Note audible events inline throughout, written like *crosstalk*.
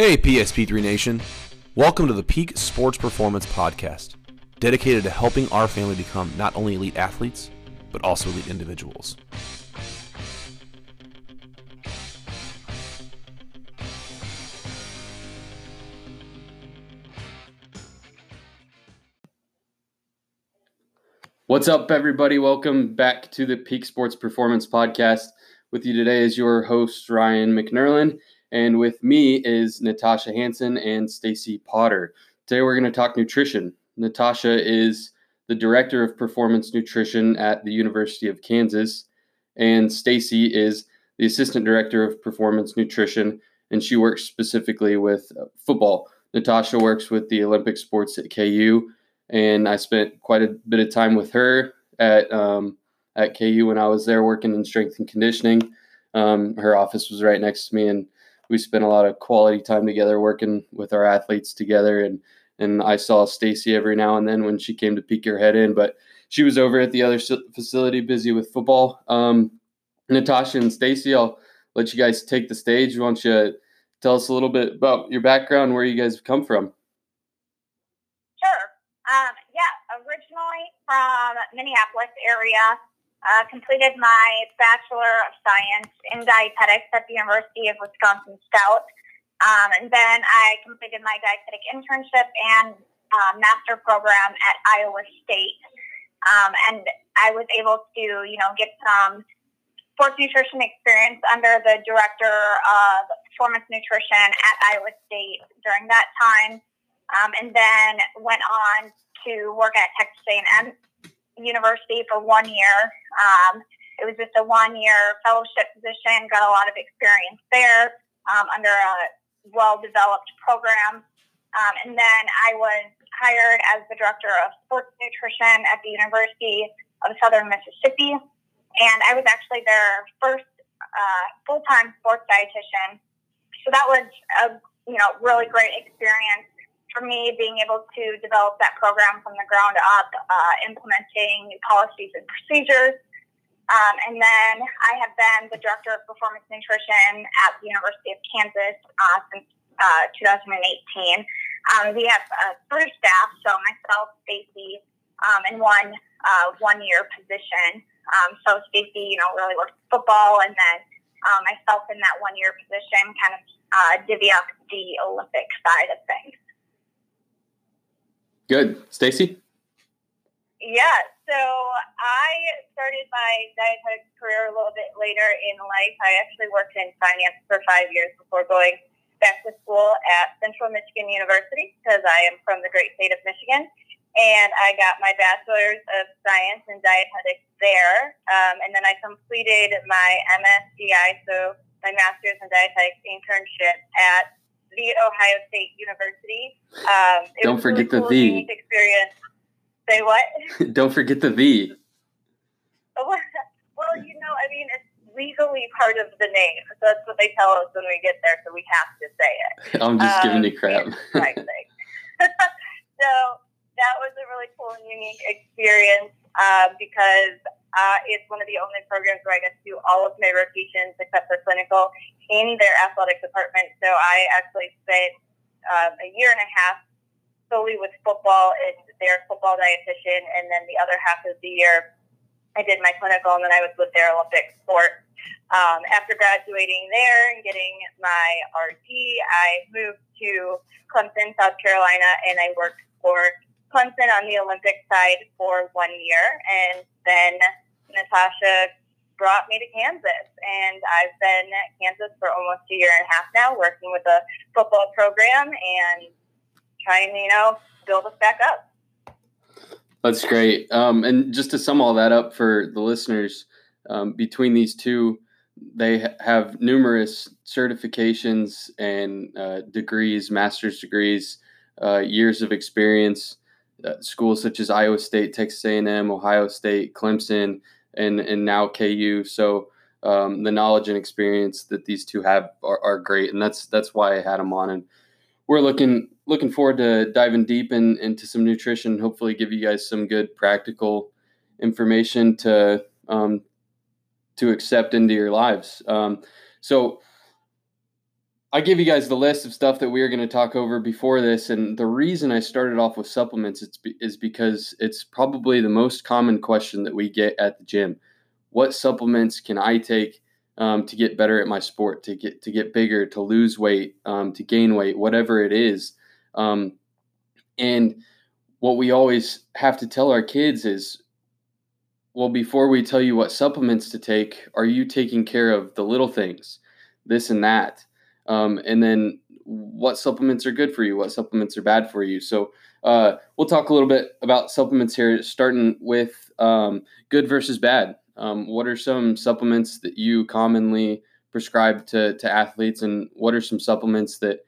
Hey, PSP3 Nation. Welcome to the Peak Sports Performance Podcast, dedicated to helping our family become not only elite athletes, but also elite individuals. What's up, everybody? Welcome back to the Peak Sports Performance Podcast. With you today is your host, Ryan McNerlin, and with me is Natasha Hansen and Stacey Potter. Today we're going to talk nutrition. Natasha is the Director of Performance Nutrition at the University of Kansas, and Stacey is the Assistant Director of Performance Nutrition, and she works specifically with football. Natasha works with the Olympic sports at KU and I spent quite a bit of time with her at um, at KU when I was there working in strength and conditioning. Um, her office was right next to me, and we spent a lot of quality time together working with our athletes together. And and I saw Stacey every now and then when she came to peek her head in, but she was over at the other facility busy with football. Um, Natasha and Stacey, I'll let you guys take the stage. Why don't you tell us a little bit about your background, where you guys come from? Um, yeah, originally from Minneapolis area. Uh, completed my Bachelor of Science in Dietetics at the University of Wisconsin Stout. Um, and then I completed my dietetic internship and uh, master program at Iowa State. Um, and I was able to, you know, get some sports nutrition experience under the director of performance nutrition at Iowa State during that time um, and then went on to work at Texas A&M University for one year. Um, it was just a one-year fellowship position. Got a lot of experience there um, under a well-developed program. Um, and then I was hired as the director of sports nutrition at the University of Southern Mississippi, and I was actually their first uh, full-time sports dietitian. So that was a you know really great experience for me, being able to develop that program from the ground up, uh, implementing policies and procedures. Um, and then I have been the director of performance nutrition at the University of Kansas uh, since uh, 2018. Um, we have uh, three staff, so myself, Stacey, um, and one uh, one year position. Um, so Stacey, you know, really works football, and then um, myself in that one year position kind of uh, divvy up the Olympic side of things. Good. Stacey? Yeah, so I started my dietetic career a little bit later in life. I actually worked in finance for five years before going back to school at Central Michigan University because I am from the great state of Michigan. And I got my bachelor's of science in dietetics there. Um, and then I completed my MSDI, so my master's in dietetics internship at the Ohio State University. Um, Don't forget really the V. Experience. Say what? *laughs* Don't forget the V. *laughs* well, you know, I mean, it's legally part of the name. So that's what they tell us when we get there, so we have to say it. *laughs* I'm just um, giving you crap. so that was a really cool and unique experience uh, because uh, it's one of the only programs where I get to do all of my rotations except for clinical in their athletic department. So I actually spent um, a year and a half solely with football and their football dietitian, and then the other half of the year I did my clinical, and then I was with their Olympic sport. Um, after graduating there and getting my RD, I moved to Clemson, South Carolina, and I worked for Clemson on the Olympic side for one year, and then Natasha brought me to Kansas, and I've been at Kansas for almost a year and a half now, working with a football program and trying to, you know, build us back up. That's great. Um, and just to sum all that up for the listeners, um, between these two, they have numerous certifications and uh, degrees, master's degrees, uh, years of experience. Uh, schools such as Iowa State, Texas A&M, Ohio State, Clemson, and and now KU. So um, the knowledge and experience that these two have are, are, great, and that's that's why I had them on. And we're looking looking forward to diving deep in, into some nutrition. Hopefully, give you guys some good practical information to um, to accept into your lives. Um, so I give you guys the list of stuff that we are going to talk over before this, and the reason I started off with supplements is, is because it's probably the most common question that we get at the gym. What supplements can I take um, to get better at my sport, to get to get bigger, to lose weight, um, to gain weight, whatever it is? Um, and what we always have to tell our kids is well, before we tell you what supplements to take, are you taking care of the little things, this and that? Um, and then what supplements are good for you, what supplements are bad for you. So uh, we'll talk a little bit about supplements here, starting with um, good versus bad. Um, what are some supplements that you commonly prescribe to, to athletes, and what are some supplements that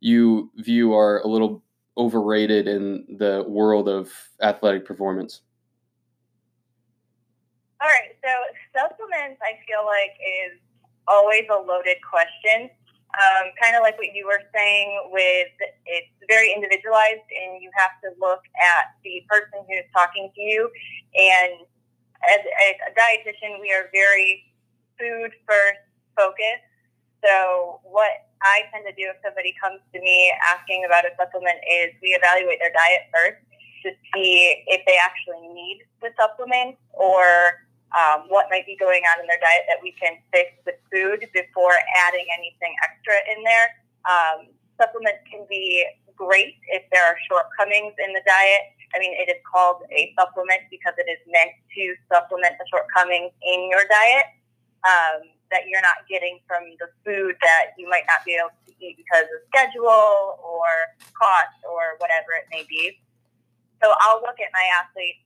you view are a little overrated in the world of athletic performance? All right, so supplements, I feel like is always a loaded question. Um, kind of like what you were saying with it's very individualized, and you have to look at the person who's talking to you. And as, as a dietitian, we are very food first focused. So what I tend to do if somebody comes to me asking about a supplement is we evaluate their diet first to see if they actually need the supplement or um, what might be going on in their diet that we can fix with food before adding anything extra in there. Um, supplements can be great if there are shortcomings in the diet. I mean, it is called a supplement because it is meant to supplement the shortcomings in your diet um, that you're not getting from the food that you might not be able to eat because of schedule or cost or whatever it may be. So I'll look at my athlete's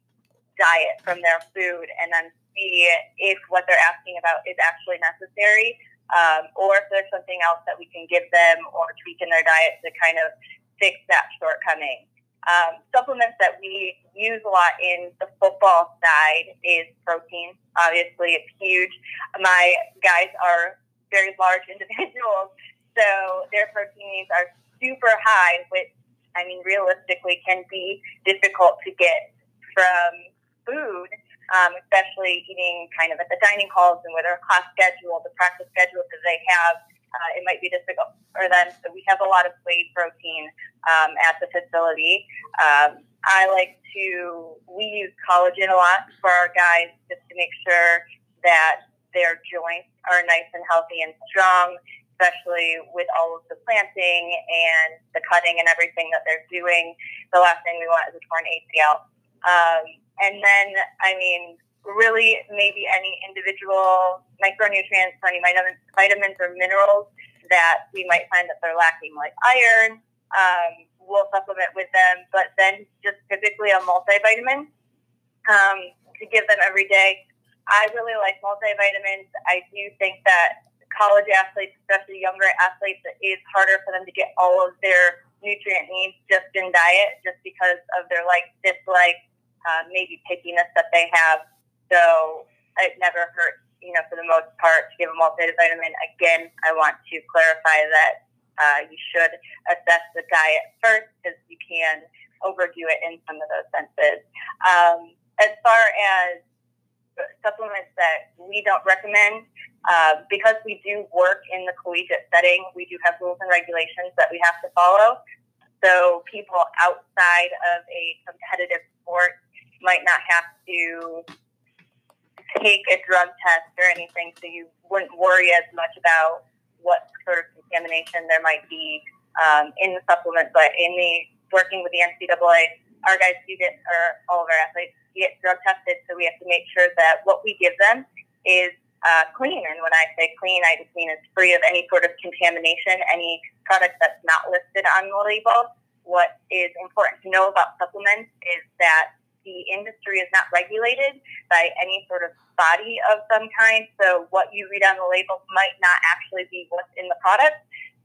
diet from their food and then see if what they're asking about is actually necessary um, or if there's something else that we can give them or tweak in their diet to kind of fix that shortcoming. Um, supplements that we use a lot in the football side is protein. Obviously, it's huge. My guys are very large *laughs* individuals, so their protein needs are super high, which I mean, realistically, can be difficult to get from food um, especially eating kind of at the dining halls and with our class schedule, the practice schedule that they have. Uh, it might be difficult for them. So we have a lot of whey protein um, at the facility. Um, I like to, we use collagen a lot for our guys just to make sure that their joints are nice and healthy and strong, especially with all of the planting and the cutting and everything that they're doing. The last thing we want is a torn ACL. Um, and then, I mean, really maybe any individual micronutrients, any vitamins or minerals that we might find that they're lacking, like iron. Um, we'll supplement with them, but then just typically a multivitamin um, to give them every day. I really like multivitamins. I do think that college athletes, especially younger athletes, it is harder for them to get all of their nutrient needs just in diet, just because of their like dislike uh, maybe pickiness that they have. So it never hurts, you know, for the most part, to give a multivitamin. Again, I want to clarify that uh, you should assess the diet first because you can overdo it in some of those senses. Um, as far as supplements that we don't recommend, uh, because we do work in the collegiate setting, we do have rules and regulations that we have to follow. So people outside of a competitive sport might not have to take a drug test or anything, so you wouldn't worry as much about what sort of contamination there might be um, in the supplement. But in the working with the NCAA, our guys do get, or all of our athletes get drug tested, so we have to make sure that what we give them is uh, clean. And when I say clean, I just mean it's free of any sort of contamination, any product that's not listed on the label. What is important to know about supplements is that the industry is not regulated by any sort of body of some kind. So what you read on the label might not actually be what's in the product.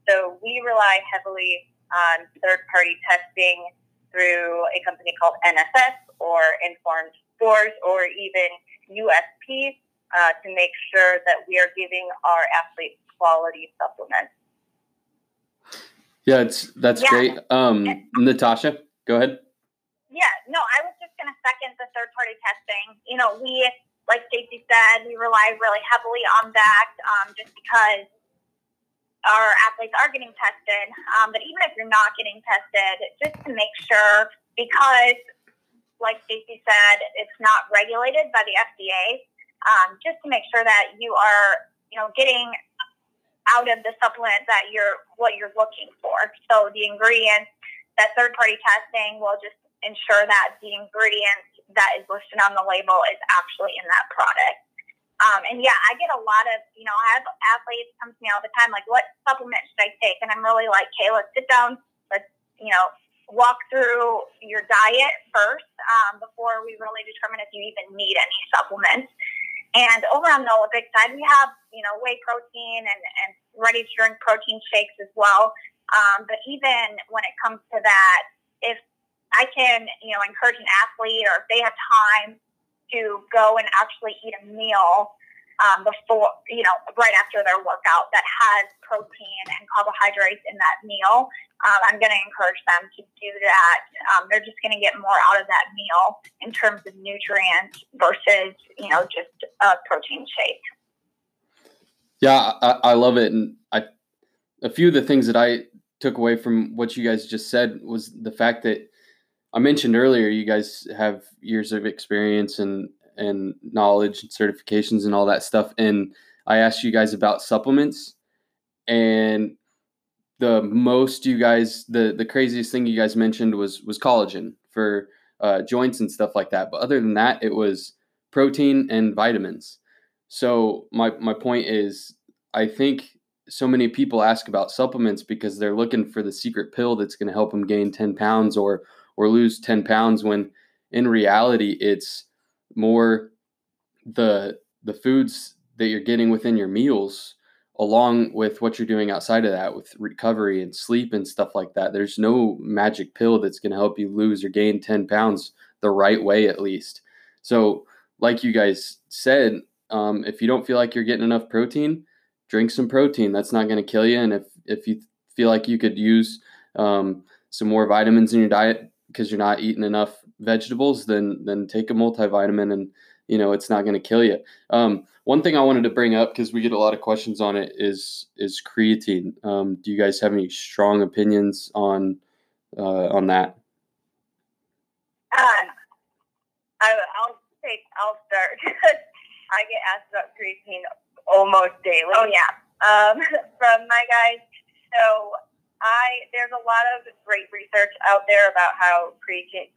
So we rely heavily on third party testing through a company called NSF or Informed Sport or even USP uh, to make sure that we are giving our athletes quality supplements. Yeah, it's that's yeah. great. Um, Natasha, go ahead. Yeah, no, I was going to second the third party testing. You know, we, like Stacey said, we rely really heavily on that um, just because our athletes are getting tested. Um, but even if you're not getting tested, just to make sure, because like Stacey said, it's not regulated by the FDA. Um, just to make sure that you are, you know, getting out of the supplement that you're what you're looking for. So the ingredients, that third party testing will just ensure that the ingredient that is listed on the label is actually in that product. Um, and yeah, I get a lot of, you know, I have athletes come to me all the time, like, what supplement should I take? And I'm really like, okay, let's sit down, let's, you know, walk through your diet first um, before we really determine if you even need any supplements. And over on the Olympic side, we have, you know, whey protein and, and ready to drink protein shakes as well. Um, but even when it comes to that, if I can, you know, encourage an athlete or if they have time to go and actually eat a meal um, before, you know, right after their workout that has protein and carbohydrates in that meal, um, I'm going to encourage them to do that. Um, they're just going to get more out of that meal in terms of nutrients versus, you know, just a protein shake. Yeah, I, I love it. And I, a few of the things that I took away from what you guys just said was the fact that I mentioned earlier, you guys have years of experience and and knowledge and certifications and all that stuff. And I asked you guys about supplements, and the most you guys, the the craziest thing you guys mentioned was was collagen for uh, joints and stuff like that. But other than that, it was protein and vitamins. So my my point is, I think so many people ask about supplements because they're looking for the secret pill that's going to help them gain 10 pounds or or lose 10 pounds when in reality it's more the the foods that you're getting within your meals along with what you're doing outside of that with recovery and sleep and stuff like that. There's no magic pill that's going to help you lose or gain 10 pounds the right way at least. So like you guys said um, if you don't feel like you're getting enough protein drink some protein. That's not going to kill you and if if you feel like you could use um, some more vitamins in your diet because you're not eating enough vegetables, then then take a multivitamin and you know it's not going to kill you. Um, one thing I wanted to bring up because we get a lot of questions on it is is creatine. Um, do you guys have any strong opinions on uh, on that? Um, I, will take. I'll start. *laughs* I get asked about creatine almost daily. Oh yeah. Um, *laughs* from my guys. So I there's a lot of great research out there about how creatine,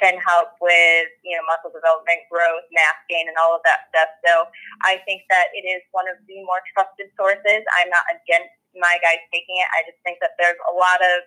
can help with you know muscle development, growth, mass gain, and all of that stuff. So I think that it is one of the more trusted sources. I'm not against my guys taking it. I just think that there's a lot of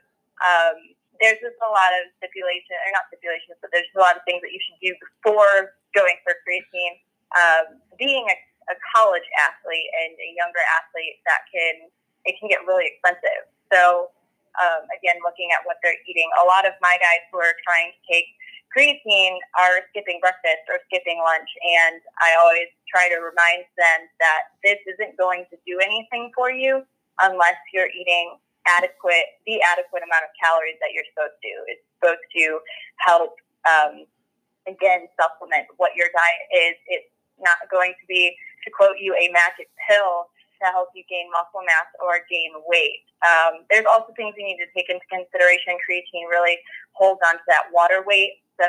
um, there's just a lot of stipulation or not stipulations, but there's a lot of things that you should do before going for creatine. Um, being a, a college athlete and a younger athlete, that can it can get really expensive. So, um, again, looking at what they're eating, a lot of my guys who are trying to take creatine are skipping breakfast or skipping lunch. And I always try to remind them that this isn't going to do anything for you unless you're eating adequate, the adequate amount of calories that you're supposed to. It's supposed to help, um, again, supplement what your diet is. It's not going to be, to quote you, a magic pill to help you gain muscle mass or gain weight. Um, there's also things you need to take into consideration. Creatine really holds onto that water weight. So,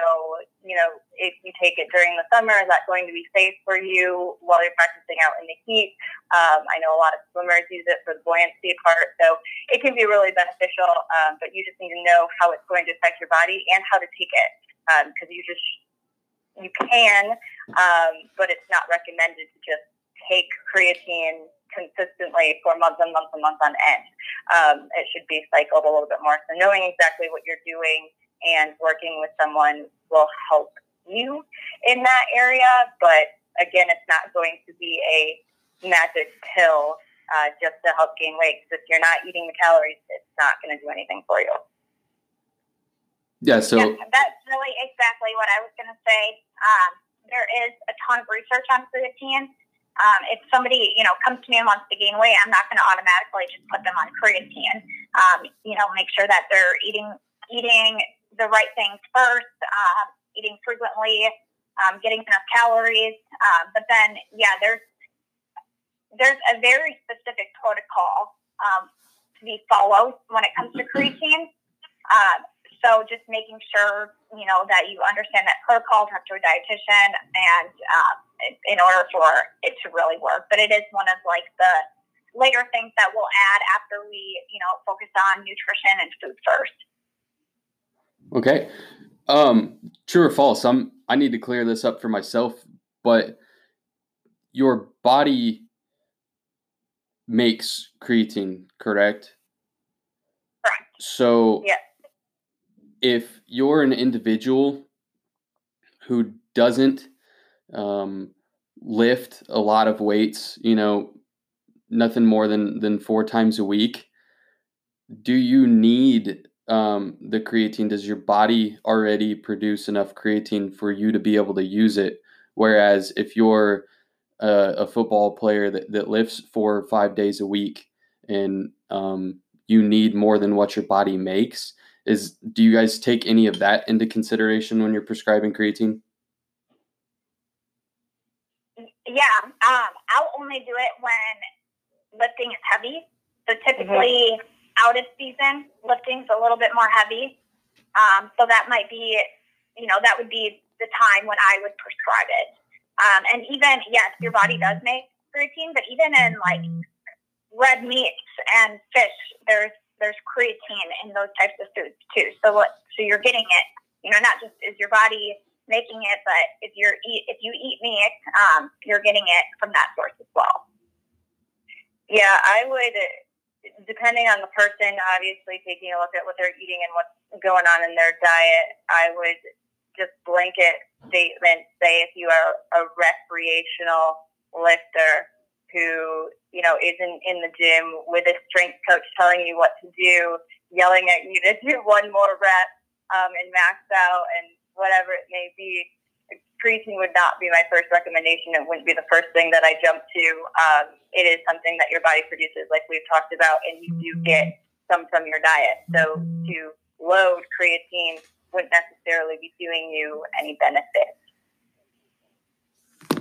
you know, if you take it during the summer, is that going to be safe for you while you're practicing out in the heat? Um, I know a lot of swimmers use it for the buoyancy part. So it can be really beneficial, um, but you just need to know how it's going to affect your body and how to take it because um, you just, you can, um, but it's not recommended to just take creatine consistently for months and months and months on end. Um, it should be cycled a little bit more. So knowing exactly what you're doing and working with someone will help you in that area. But again, it's not going to be a magic pill uh, just to help gain weight. Because if you're not eating the calories, it's not going to do anything for you. Yeah, so yeah, that's really exactly what I was going to say. Um, there is a ton of research on creatine um, if somebody, you know, comes to me and wants to gain weight, I'm not going to automatically just put them on creatine. Um, you know, make sure that they're eating eating the right things first, um, eating frequently, um, getting enough calories. Um, but then, yeah, there's there's a very specific protocol um, to be followed when it comes to *clears throat* creatine. Um, so just making sure you know that you understand that protocol, talk to a dietitian, and um, in order for it to really work. But it is one of like the later things that we'll add after we you know focus on nutrition and food first. Okay. Um, true or false? I'm I need to clear this up for myself, but your body makes creatine, correct? Correct. So yes. If you're an individual who doesn't um, lift a lot of weights, you know, nothing more than than four times a week, do you need um, the creatine, does your body already produce enough creatine for you to be able to use it? Whereas if you're a, a football player that, that lifts four or five days a week and um, you need more than what your body makes, is do you guys take any of that into consideration when you're prescribing creatine? Yeah, um, I'll only do it when lifting is heavy. So typically. Mm-hmm out of season, lifting's a little bit more heavy. Um, so that might be, you know, that would be the time when I would prescribe it. Um, and even, yes, your body does make creatine, but even in like red meats and fish, there's there's creatine in those types of foods too. So what? So you're getting it. You know, not just is your body making it, but if you're eat if you eat meat, um, you're getting it from that source as well. Yeah, I would depending on the person, obviously taking a look at what they're eating and what's going on in their diet, I would just blanket statement say if you are a recreational lifter who, you know, isn't in the gym with a strength coach telling you what to do, yelling at you to do one more rep um, and max out and whatever it may be, creatine would not be my first recommendation. It wouldn't be the first thing that I jump to. Um, it is something that your body produces, like we've talked about, and you do get some from your diet. So to load creatine wouldn't necessarily be doing you any benefit.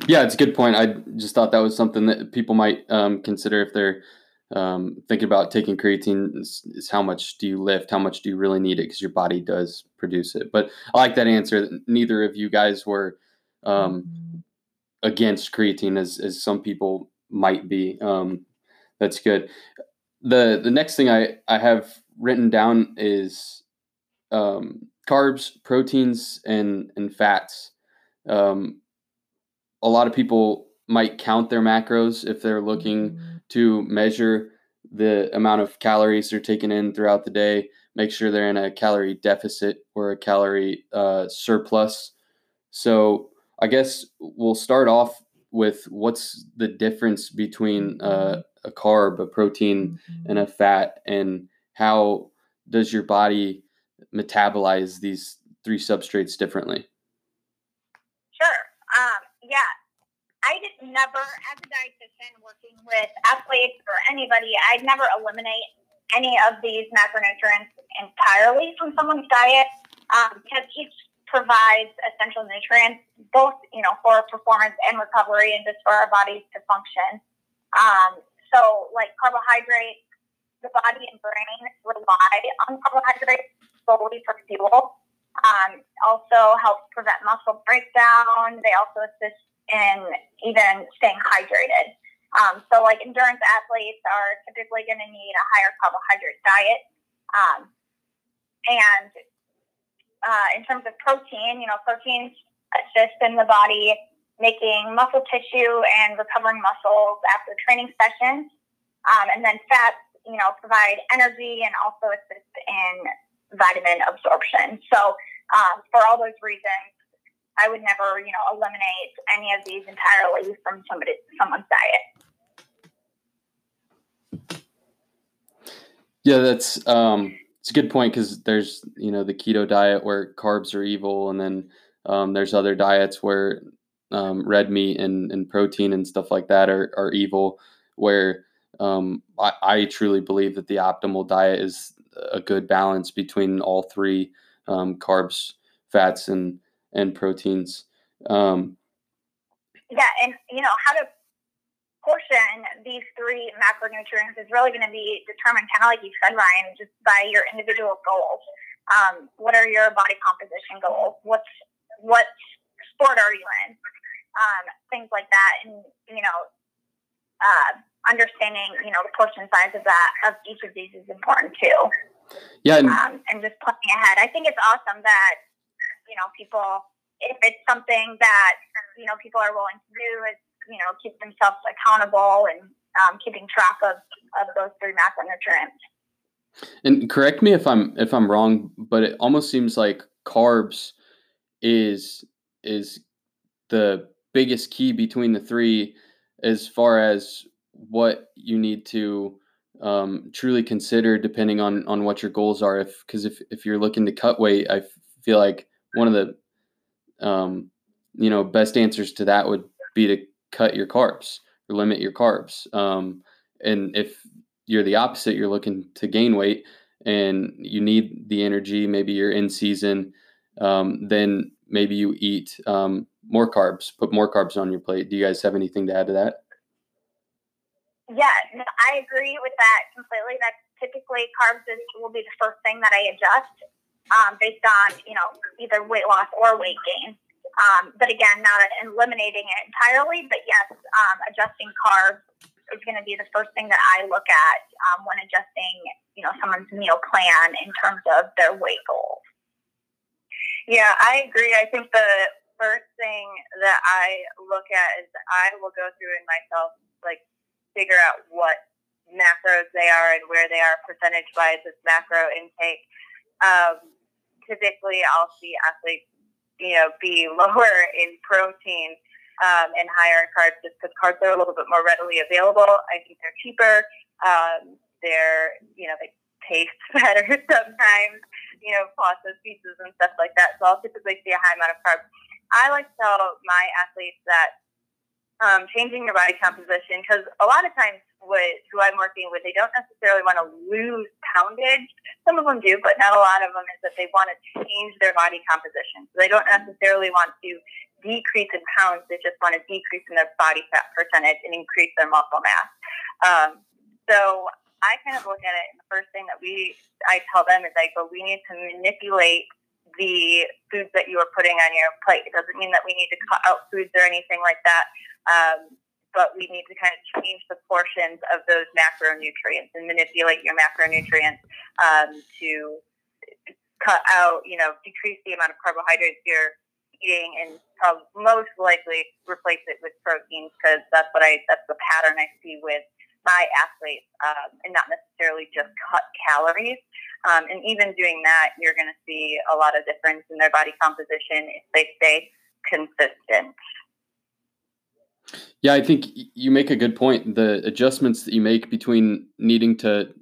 Yeah, it's a good point. I just thought that was something that people might um, consider if they're um, thinking about taking creatine is, is, how much do you lift? How much do you really need it? Because your body does produce it. But I like that answer. Neither of you guys were um, against creatine as, as some people might be. Um, that's good. The the next thing I, I have written down is um, carbs, proteins, and and fats. Um, a lot of people might count their macros if they're looking to measure the amount of calories they're taking in throughout the day. Make sure they're in a calorie deficit or a calorie uh, surplus. So I guess we'll start off with what's the difference between uh, a carb, a protein, and a fat, and how does your body metabolize these three substrates differently? Yeah. I just never, as a dietitian working with athletes or anybody, I'd never eliminate any of these macronutrients entirely from someone's diet um, because each provides essential nutrients, both you know for performance and recovery, and just for our bodies to function. Um, so, like carbohydrates, the body and brain rely on carbohydrates solely for fuel. Um, also helps prevent muscle breakdown. They also assist in even staying hydrated. Um, so, like endurance athletes are typically going to need a higher carbohydrate diet. Um, and uh, in terms of protein, you know, proteins assist in the body making muscle tissue and recovering muscles after training sessions. Um, and then fats, you know, provide energy and also assist in vitamin absorption. So, um, for all those reasons, I would never, you know, eliminate any of these entirely from somebody someone's diet. Yeah, that's um, it's a good point because there's you know the keto diet where carbs are evil, and then um, there's other diets where um, red meat and, and protein and stuff like that are, are evil. Where um, I, I, truly believe that the optimal diet is a good balance between all three um, carbs, fats, and and proteins. Um, yeah, and you know how to portion these three macronutrients is really going to be determined, kind of like you said, Ryan, just by your individual goals. Um, what are your body composition goals? What's what sport are you in? Um, things like that, and you know, uh, understanding you know the portion size of that of each of these is important too. Yeah, and, um, and just planning ahead. I think it's awesome that you know people if it's something that you know people are willing to do is you know keep themselves accountable and um, keeping track of of those three macronutrients. And correct me if I'm if I'm wrong, but it almost seems like carbs is is the biggest key between the three as far as what you need to um, truly consider depending on on what your goals are if because if, if you're looking to cut weight i feel like one of the um, you know best answers to that would be to cut your carbs or limit your carbs um, and if you're the opposite, you're looking to gain weight and you need the energy, maybe you're in season, um, then maybe you eat um, more carbs, put more carbs on your plate. Do you guys have anything to add to that? Yeah, no, I agree with that completely. That typically carbs is, will be the first thing that I adjust um, based on, you know, either weight loss or weight gain. Um, but again, not eliminating it entirely, but yes, um, adjusting carbs is going to be the first thing that I look at um, when adjusting, you know, someone's meal plan in terms of their weight goals. Yeah, I agree. I think the first thing that I look at is I will go through and myself like figure out what macros they are and where they are percentage wise with macro intake. Um, typically, I'll see athletes, you know, be *laughs* lower in protein um, and higher in carbs just because carbs are a little bit more readily available. I think they're cheaper. Um, they're, you know, they taste *laughs* better sometimes, you know, processed pieces and stuff like that. So I'll typically see a high amount of carbs. I like to tell my athletes that um, changing your body composition, because a lot of times with who I'm working with, they don't necessarily want to lose poundage. Some of them do, but not a lot of them is that they want to change their body composition. So they don't necessarily want to decrease in pounds, they just want to decrease in their body fat percentage and increase their muscle mass. Um, so I kind of look at it, and the first thing that we I tell them is I go, we need to manipulate the foods that you are putting on your plate. It doesn't mean that we need to cut out foods or anything like that. Um, but we need to kind of change the portions of those macronutrients and manipulate your macronutrients um, to cut out, you know, decrease the amount of carbohydrates you're eating and probably most likely replace it with proteins because that's what I that's the pattern I see with my athletes um, and not necessarily just cut calories. Um, and even doing that, you're going to see a lot of difference in their body composition if they stay consistent. Yeah, I think you make a good point. The adjustments that you make between needing to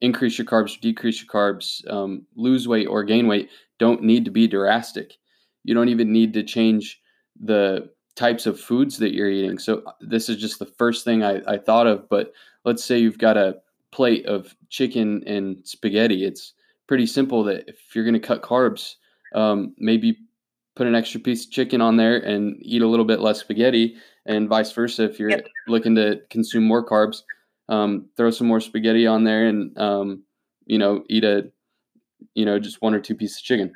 increase your carbs, decrease your carbs, um, lose weight, or gain weight don't need to be drastic. You don't even need to change the types of foods that you're eating. So uh, this is just the first thing I, I thought of. But let's say you've got a plate of chicken and spaghetti. It's pretty simple that if you're going to cut carbs, um, maybe put an extra piece of chicken on there and eat a little bit less spaghetti, and vice versa. If you're yep. looking to consume more carbs, um, throw some more spaghetti on there and um, you know eat a you know just one or two pieces of chicken.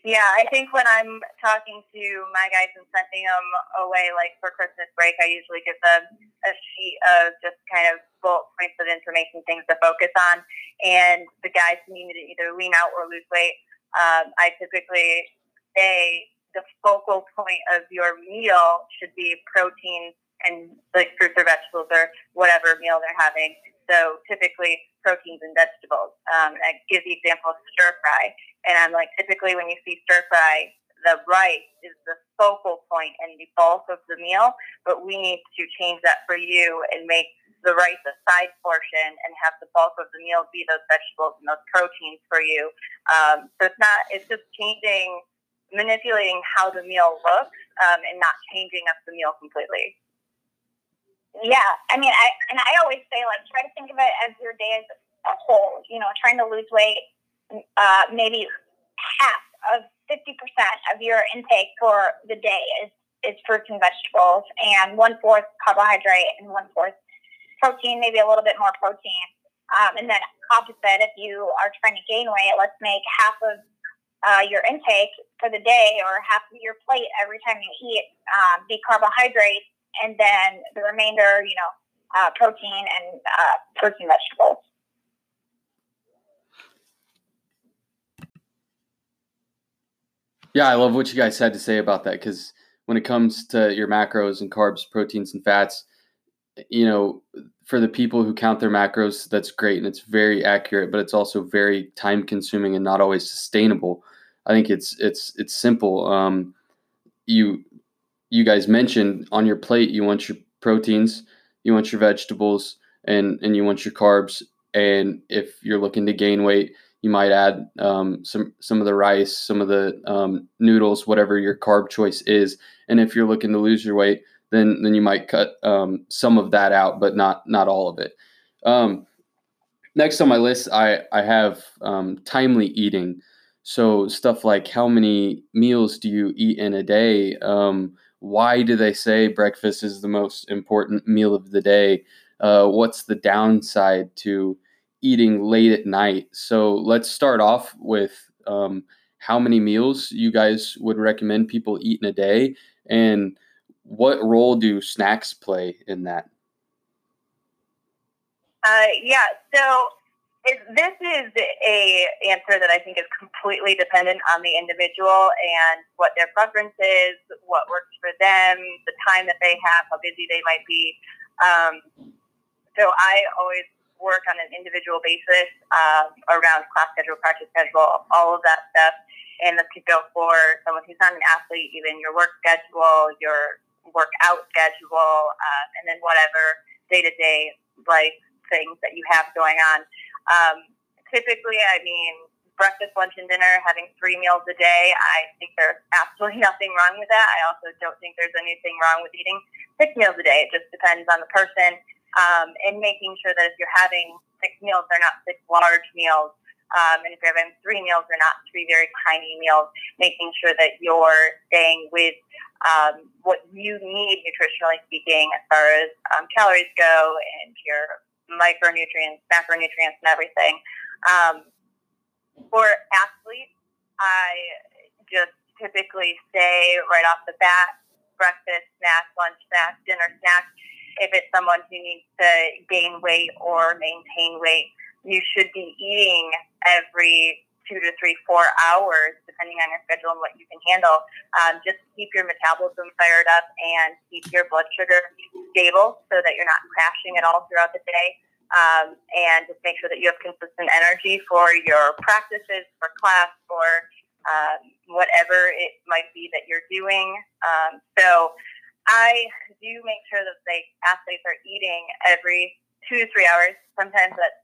Yeah, I think when I'm talking to my guys and sending them away, like for Christmas break, I usually give them a sheet of just kind of bullet points of information, things to focus on. And the guys need to either lean out or lose weight. Um, I typically say the focal point of your meal should be protein and like fruits or vegetables or whatever meal they're having. So typically proteins and vegetables. Um, and I give the example of stir fry. And I'm like, typically when you see stir fry, the rice is the focal point and the bulk of the meal, but we need to change that for you and make the rice a side portion and have the bulk of the meal be those vegetables and those proteins for you. Um, so it's not, it's just changing, manipulating how the meal looks um, and not changing up the meal completely. Yeah, I mean, I and I always say like try to think of it as your day as a whole. You know, trying to lose weight uh, maybe half of 50% of your intake for the day is is fruits and vegetables, and one fourth carbohydrate and one fourth protein, maybe a little bit more protein. Um, and then opposite, if you are trying to gain weight, let's make half of uh, your intake for the day or half of your plate every time you eat um, be carbohydrates, and then the remainder, you know, uh, protein and uh, and vegetables. Yeah, I love what you guys had to say about that because when it comes to your macros and carbs, proteins, and fats, you know, for the people who count their macros, that's great and it's very accurate, but it's also very time consuming and not always sustainable. I think it's it's it's simple. Um, you you guys mentioned on your plate you want your proteins, you want your vegetables, and and you want your carbs. And if you're looking to gain weight, you might add um, some some of the rice, some of the um, noodles, whatever your carb choice is. And if you're looking to lose your weight, then then you might cut um, some of that out, but not not all of it. Um, next on my list, I I have um, timely eating. So stuff like how many meals do you eat in a day? Why do they say breakfast is the most important meal of the day? Uh, what's the downside to eating late at night? So let's start off with um, how many meals you guys would recommend people eat in a day, and what role do snacks play in that? Uh, yeah, so it, this is a answer that I think is completely dependent on the individual and what their preference is, what works for them, the time that they have, how busy they might be. Um, so I always work on an individual basis uh, around class schedule, practice schedule, all of that stuff. And this could go for someone who's not an athlete, even your work schedule, your workout schedule, um, and then whatever day to day life things that you have going on. Um, typically, I mean, breakfast, lunch, and dinner, having three meals a day, I think there's absolutely *laughs* nothing wrong with that. I also don't think there's anything wrong with eating six meals a day. It just depends on the person. Um, and making sure that if you're having six meals, they're not six large meals. Um, and if you're having three meals, they're not three very tiny meals. Making sure that you're staying with um, what you need nutritionally speaking as far as um, calories go and your micronutrients, macronutrients, and everything. Um, for athletes, I just typically say right off the bat breakfast, snack, lunch, snack, dinner, snack. If it's someone who needs to gain weight or maintain weight, you should be eating every two to three, four hours, depending on your schedule and what you can handle, um, just keep your metabolism fired up and keep your blood sugar stable so that you're not crashing at all throughout the day. Um, and just make sure that you have consistent energy for your practices, for class, for um, whatever it might be that you're doing. Um, so I do make sure that the athletes are eating every two to three hours. Sometimes that's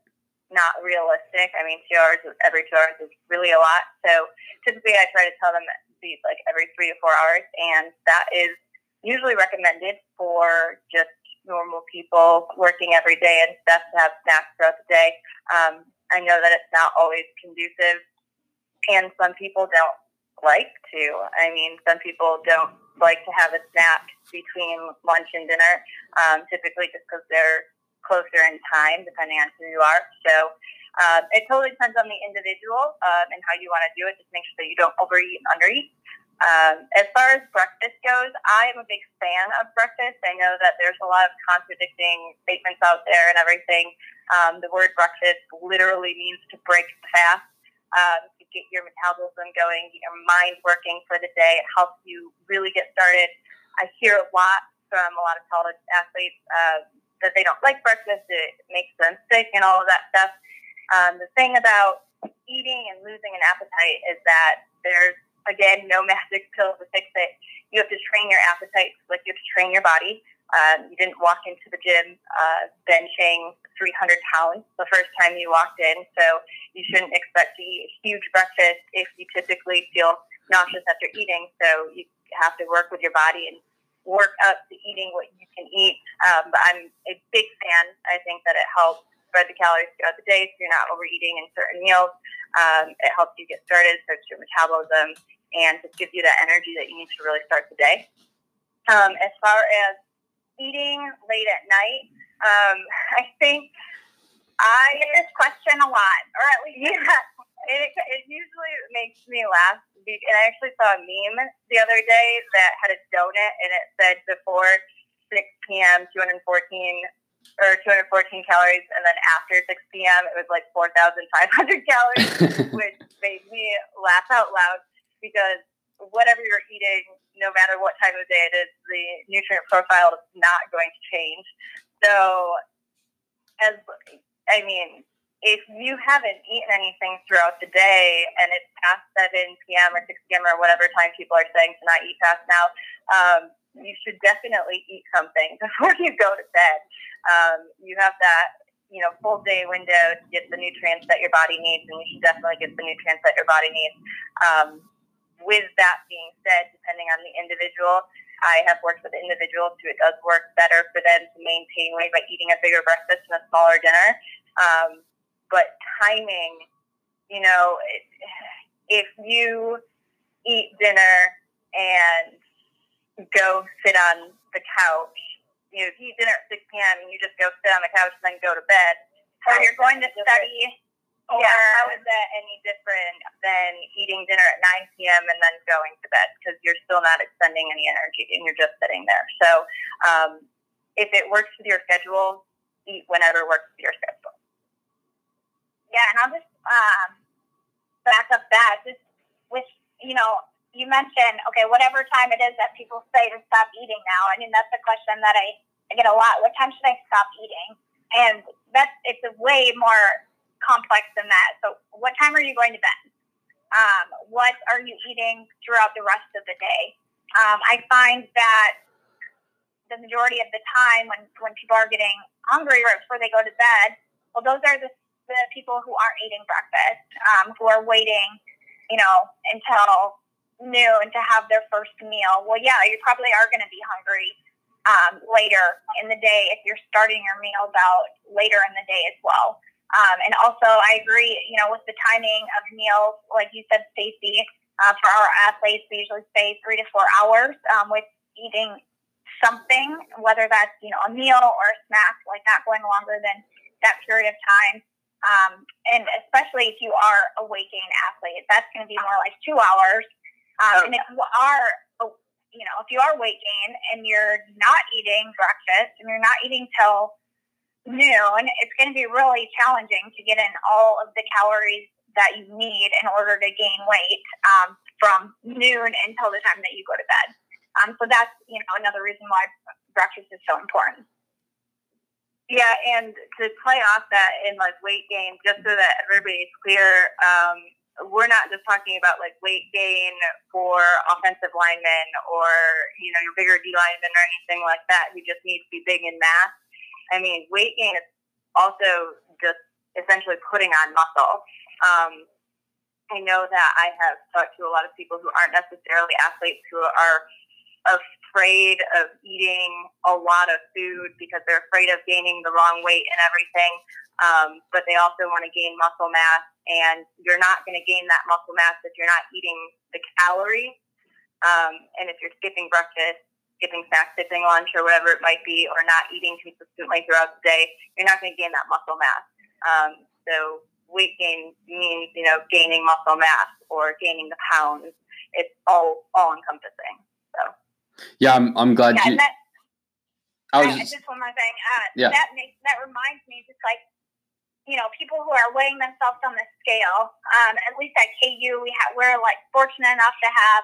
not realistic. I mean, two hours every two hours is really a lot. So typically, I try to tell them these like every three to four hours, and that is usually recommended for just normal people working every day and stuff to have snacks throughout the day. Um, I know that it's not always conducive, and some people don't like to. I mean, some people don't like to have a snack between lunch and dinner, um, typically just because they're closer in time, depending on who you are. So um, it totally depends on the individual um, and how you want to do it. Just make sure that you don't overeat and undereat. Um, as far as breakfast goes, I am a big fan of breakfast. I know that there's a lot of contradicting statements out there and everything. Um, the word breakfast literally means to break fast, um, to get your metabolism going, get your mind working for the day. It helps you really get started. I hear a lot from a lot of college athletes. Uh, that they don't like breakfast. It makes them sick and all of that stuff. Um, the thing about eating and losing an appetite is that there's again no magic pill to fix it. You have to train your appetite like you have to train your body. Um, you didn't walk into the gym uh, benching 300 pounds the first time you walked in, so you shouldn't expect to eat a huge breakfast if you typically feel nauseous after eating. So you have to work with your body and work up to eating what you can eat. Um, but I'm a big fan. I think that it helps spread the calories throughout the day so you're not overeating in certain meals. Um, it helps you get started, starts your metabolism, and just gives you that energy that you need to really start the day. Um, as far as eating late at night, um, *laughs* I think I get this question a lot, or at least *laughs* yeah, it, it usually makes me laugh. And I actually saw a meme the other day that had a donut and it said before 6 p.m. 214 or 214 calories, and then after 6 p.m. it was like 4,500 *laughs* calories, *laughs* which made me laugh out loud because whatever you're eating, no matter what time of day it is, the nutrient profile is not going to change. So, as I mean, if you haven't eaten anything throughout the day and it's past 7 p.m. or 6 p.m. or whatever time people are saying to not eat past now, um, you should definitely eat something *laughs* before you go to bed. Um, you have that, you know, full day window to get the nutrients that your body needs, and you should definitely get the nutrients that your body needs. Um, with that being said, depending on the individual, I have worked with individuals who it does work better for them to maintain weight by eating a bigger breakfast and a smaller dinner. Um, but timing, you know, if you eat dinner and go sit on the couch, you know, if you eat dinner at 6 p.m. and you just go sit on the couch and then go to bed, or you're going to study, or yeah, how is that any different than eating dinner at 9 p.m. and then going to bed? Because you're still not expending any energy and you're just sitting there. So um, if it works with your schedule, eat whenever works with your schedule. Yeah, and I'll just um, back up that just with you know you mentioned okay whatever time it is that people say to stop eating now. I mean that's a question that I, I get a lot. What time should I stop eating? And that's it's a way more complex than that. So what time are you going to bed? Um, what are you eating throughout the rest of the day? Um, I find that the majority of the time when, when people are getting hungry right before they go to bed, well, those are the the people who aren't eating breakfast, um, who are waiting, you know, until noon to have their first meal. Well, yeah, you probably are going to be hungry um, later in the day if you're starting your meals out later in the day as well. Um, and also, I agree, you know, with the timing of meals, like you said, Stacey, uh, for our athletes, we usually say three to four hours um, with eating something, whether that's, you know, a meal or a snack, like not going longer than that period of time. Um, and especially if you are a weight gain athlete, that's going to be more like two hours. Um. And if you are, oh, you know, if you are weight gain and you're not eating breakfast and you're not eating till noon, it's going to be really challenging to get in all of the calories that you need in order to gain weight um, from noon until the time that you go to bed. Um, so that's you know another reason why breakfast is so important. Yeah, and to play off that in like weight gain, just so that everybody's clear, um, we're not just talking about like weight gain for offensive linemen or you know your bigger D linemen or anything like that who just need to be big in mass. I mean, weight gain is also just essentially putting on muscle. Um, I know that I have talked to a lot of people who aren't necessarily athletes who are afraid of eating a lot of food because they're afraid of gaining the wrong weight and everything. Um, but they also want to gain muscle mass, and you're not going to gain that muscle mass if you're not eating the calories. Um, and if you're skipping breakfast, skipping snacks, skipping lunch, or whatever it might be, or not eating consistently throughout the day, you're not going to gain that muscle mass. Um, so weight gain means you know gaining muscle mass or gaining the pounds. It's all all encompassing. Yeah, I'm, I'm glad yeah, you. That, I was just, just one more thing. Uh, yeah. That makes that reminds me, just like you know, people who are weighing themselves on the scale. Um, at least at KU, we have we're like fortunate enough to have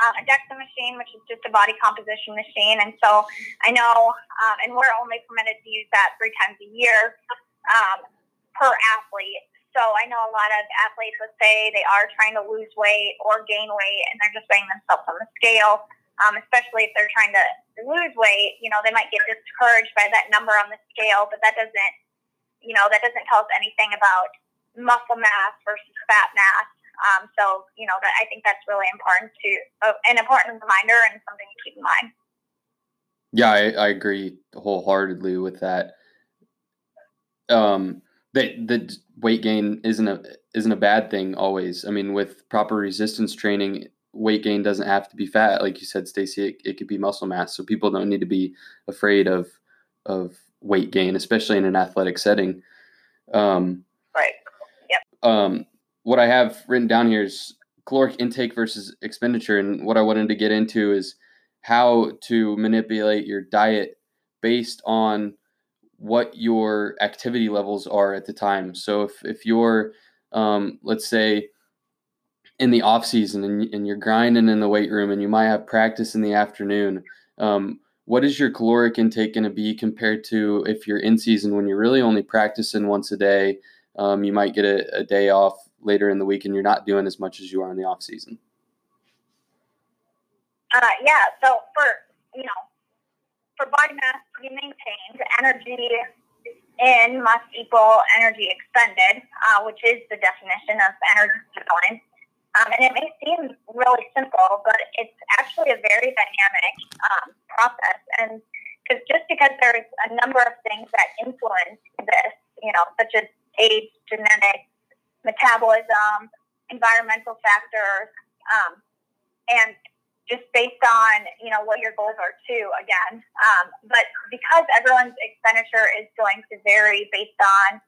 um, a DEXA machine, which is just a body composition machine, and so I know, um, and we're only permitted to use that three times a year um, per athlete. So I know a lot of athletes would say they are trying to lose weight or gain weight, and they're just weighing themselves on the scale um, especially if they're trying to lose weight, you know, they might get discouraged by that number on the scale, but that doesn't, you know, that doesn't tell us anything about muscle mass versus fat mass. Um, so, you know, that I think that's really important to uh, an important reminder and something to keep in mind. Yeah, I, I agree wholeheartedly with that. Um, the the weight gain isn't a isn't a bad thing always. I mean, with proper resistance training, weight gain doesn't have to be fat, like you said, Stacey. It, it could be muscle mass. So people don't need to be afraid of of weight gain, especially in an athletic setting. Um, right. Yep. Um, what I have written down here is caloric intake versus expenditure, and what I wanted to get into is how to manipulate your diet based on what your activity levels are at the time. So if if you're um, let's say in the off season and, and you're grinding in the weight room and you might have practice in the afternoon, um, what is your caloric intake going to be compared to if you're in season when you're really only practicing once a day? Um, you might get a, a, day off later in the week and you're not doing as much as you are in the off season. Uh, yeah. So for you know, for body mass to be maintained, energy in must equal energy expended, uh, which is the definition of energy decline. Um, and it may seem really simple, but it's actually a very dynamic um, process. And because just because there's a number of things that influence this, you know, such as age, genetics, metabolism, environmental factors, um, and just based on you know what your goals are too. Again, um, but because everyone's expenditure is going to vary based on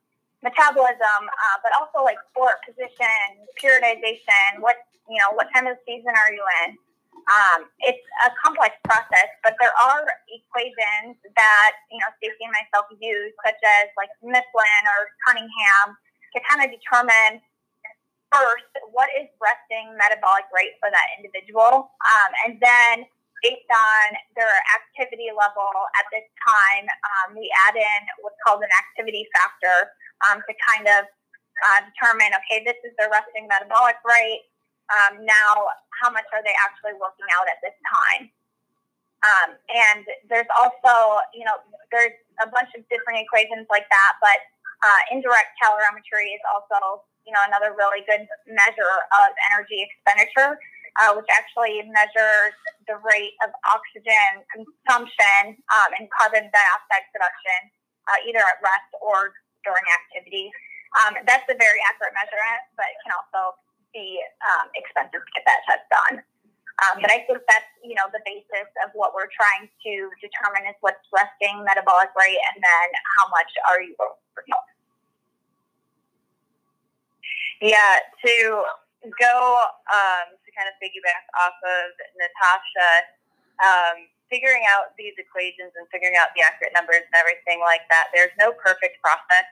metabolism, uh, but also like sport position, periodization, what you know, what time of season are you in? Um, it's a complex process, but there are equations that you know Stacey and myself use, such as like Mifflin or Cunningham, to kind of determine first what is resting metabolic rate for that individual, um, and then based on their activity level at this time, um, we add in what's called an activity factor um, to kind of uh, determine, okay, this is their resting metabolic rate. Um, now, how much are they actually working out at this time? Um, and there's also, you know, there's a bunch of different equations like that, but uh, indirect calorimetry is also, you know, another really good measure of energy expenditure uh, which actually measures the rate of oxygen consumption um, and carbon dioxide production, uh, either at rest or during activity. Um, that's a very accurate measurement, but it can also be um, expensive to get that test done. Um, but I think that's you know the basis of what we're trying to determine is what's resting metabolic rate, and then how much are you working. Yeah, to go um, to kind of piggyback off of Natasha, um, figuring out these equations and figuring out the accurate numbers and everything like that. There's no perfect process.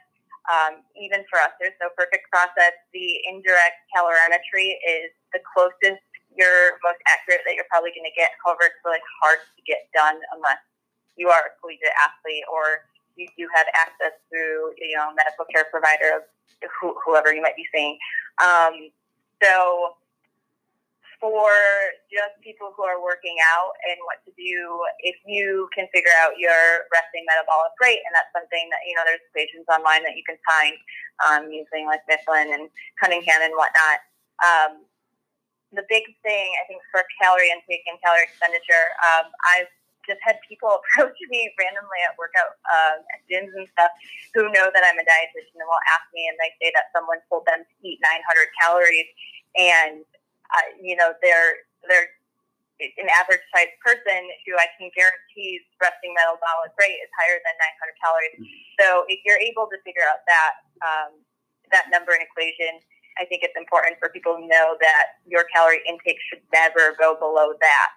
Um, even for us, there's no perfect process. The indirect calorimetry is the closest, you're most accurate that you're probably going to get. However, it's really hard to get done unless you are a collegiate athlete or you do have access through, you know, medical care provider of whoever you might be seeing. Um, so for just people who are working out and what to do if you can figure out your resting metabolic rate. And that's something that, you know, there's equations online that you can find um, using like Mifflin and Cunningham and whatnot. Um, the big thing, I think, for calorie intake and calorie expenditure, um, I've just had people *laughs* approach me randomly at workout um, at gyms and stuff who know that I'm a dietitian and will ask me and they say that someone told them to eat 900 calories and uh, you know, they're they're an average sized person who I can guarantee resting metabolic rate is higher than 900 calories. Mm-hmm. So if you're able to figure out that um, that number and equation, I think it's important for people to know that your calorie intake should never go below that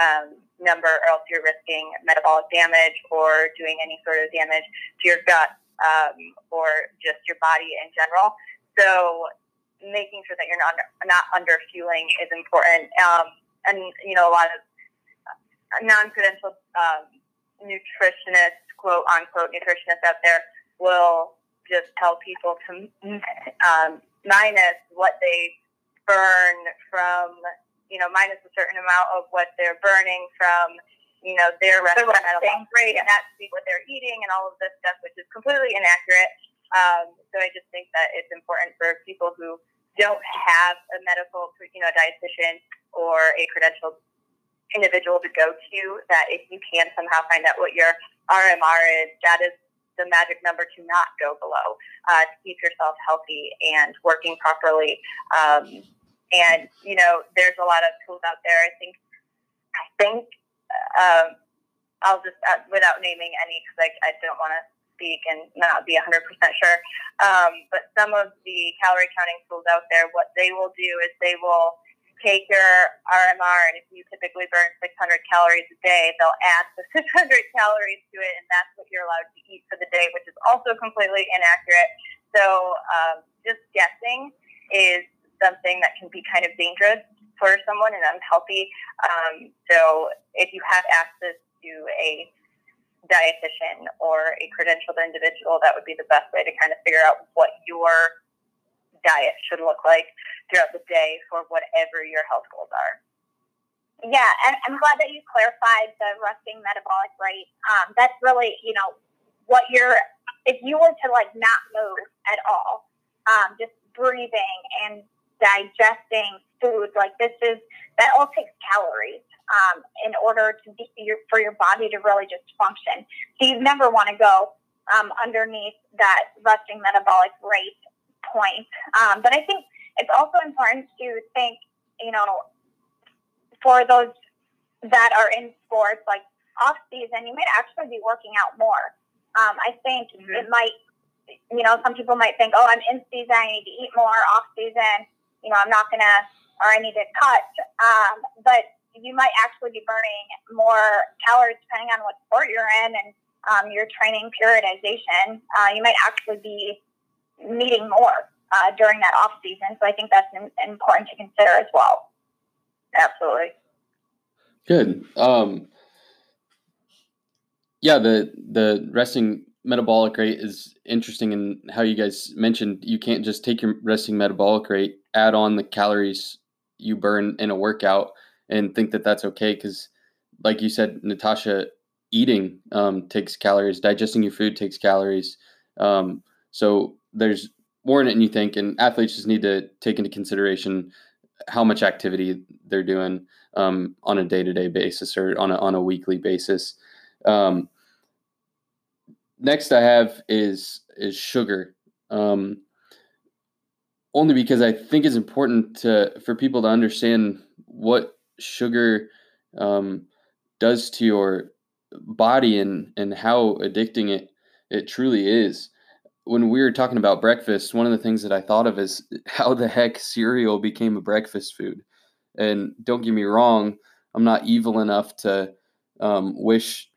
um, number, or else you're risking metabolic damage or doing any sort of damage to your gut um, or just your body in general. So making sure that you're not not under fueling is important. Um, and you know, a lot of non-credentialed um, nutritionists, quote unquote nutritionists out there, will just tell people to um, minus what they burn from, you know, minus a certain amount of what they're burning from, you know, their restaurant rate, and that's what they're eating and all of this stuff, which is completely inaccurate. Um, so I just think that it's important for people who don't have a medical, you know, dietitian or a credentialed individual to go to, that if you can somehow find out what your RMR is, that is the magic number to not go below uh, to keep yourself healthy and working properly. Um, And you know, there's a lot of tools out there. I think, I think, um, I'll just uh, without naming any because I, I don't want to speak and not be 100% sure. Um, but some of the calorie counting tools out there, what they will do is they will take your RMR, and if you typically burn 600 calories a day, they'll add the *laughs* 600 calories to it, and that's what you're allowed to eat for the day, which is also completely inaccurate. So um, just guessing is something that can be kind of dangerous for someone and unhealthy. Um, so if you have access to a dietitian or a credentialed individual, that would be the best way to kind of figure out what your diet should look like throughout the day for whatever your health goals are. Yeah, and I'm glad that you clarified the resting metabolic rate. Um, that's really, you know, what you're, if you were to like not move at all, um, just breathing and digesting food, like this is, that all takes calories um, in order to be your, for your body to really just function. So you never want to go um, underneath that resting metabolic rate point. Um, but I think it's also important to think, you know, for those that are in sports, like off season, you might actually be working out more. Um, I think mm-hmm. it might, you know, some people might think, oh, I'm in season, I need to eat more. Off season, you know, I'm not gonna, or I need to cut. Um, but you might actually be burning more calories depending on what sport you're in and um, your training periodization. Uh, you might actually be needing more uh, during that off season. So I think that's important to consider as well. Absolutely. Good. Um, yeah, the the resting metabolic rate is interesting in how you guys mentioned you can't just take your resting metabolic rate, add on the calories you burn in a workout, and think that that's okay because, like you said, Natasha, eating um, takes calories, digesting your food takes calories. Um, so there's more in it than you think, and athletes just need to take into consideration how much activity they're doing um, on a day to day basis or on a on a weekly basis. Um, next, I have is is sugar. Only because I think it's important to for people to understand what sugar um, does to your body and and how addicting it it truly is when we were talking about breakfast, one of the things that I thought of is *laughs* how the heck cereal became a breakfast food. And don't get me wrong, I'm not evil enough to um, wish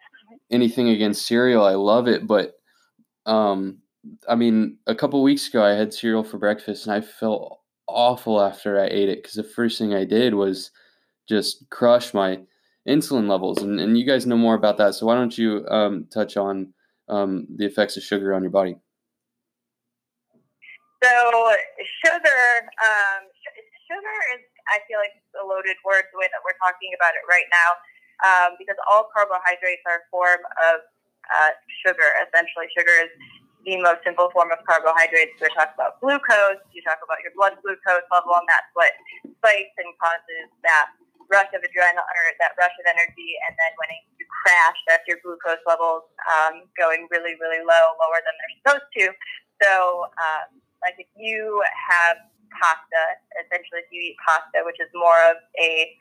anything against cereal. I love it, but um, I mean, a couple weeks ago, I had cereal for breakfast, and I felt awful after I ate it because the first thing I did was just crush my insulin levels. And, and you guys know more about that, so why don't you um, touch on um, the effects of sugar on your body? So sugar, um, sugar is, I feel like a loaded word the way that we're talking about it right now, um, because all carbohydrates are a form of uh, sugar. Essentially, sugar is the most simple form of carbohydrates. We talk about glucose. You talk about your blood glucose level, and that's what spikes and causes that rush of adrenaline or that rush of energy. And then when you crash, that's your glucose levels um, going really, really low, lower than they're supposed to. So um, like if you have pasta, essentially if you eat pasta, which is more of a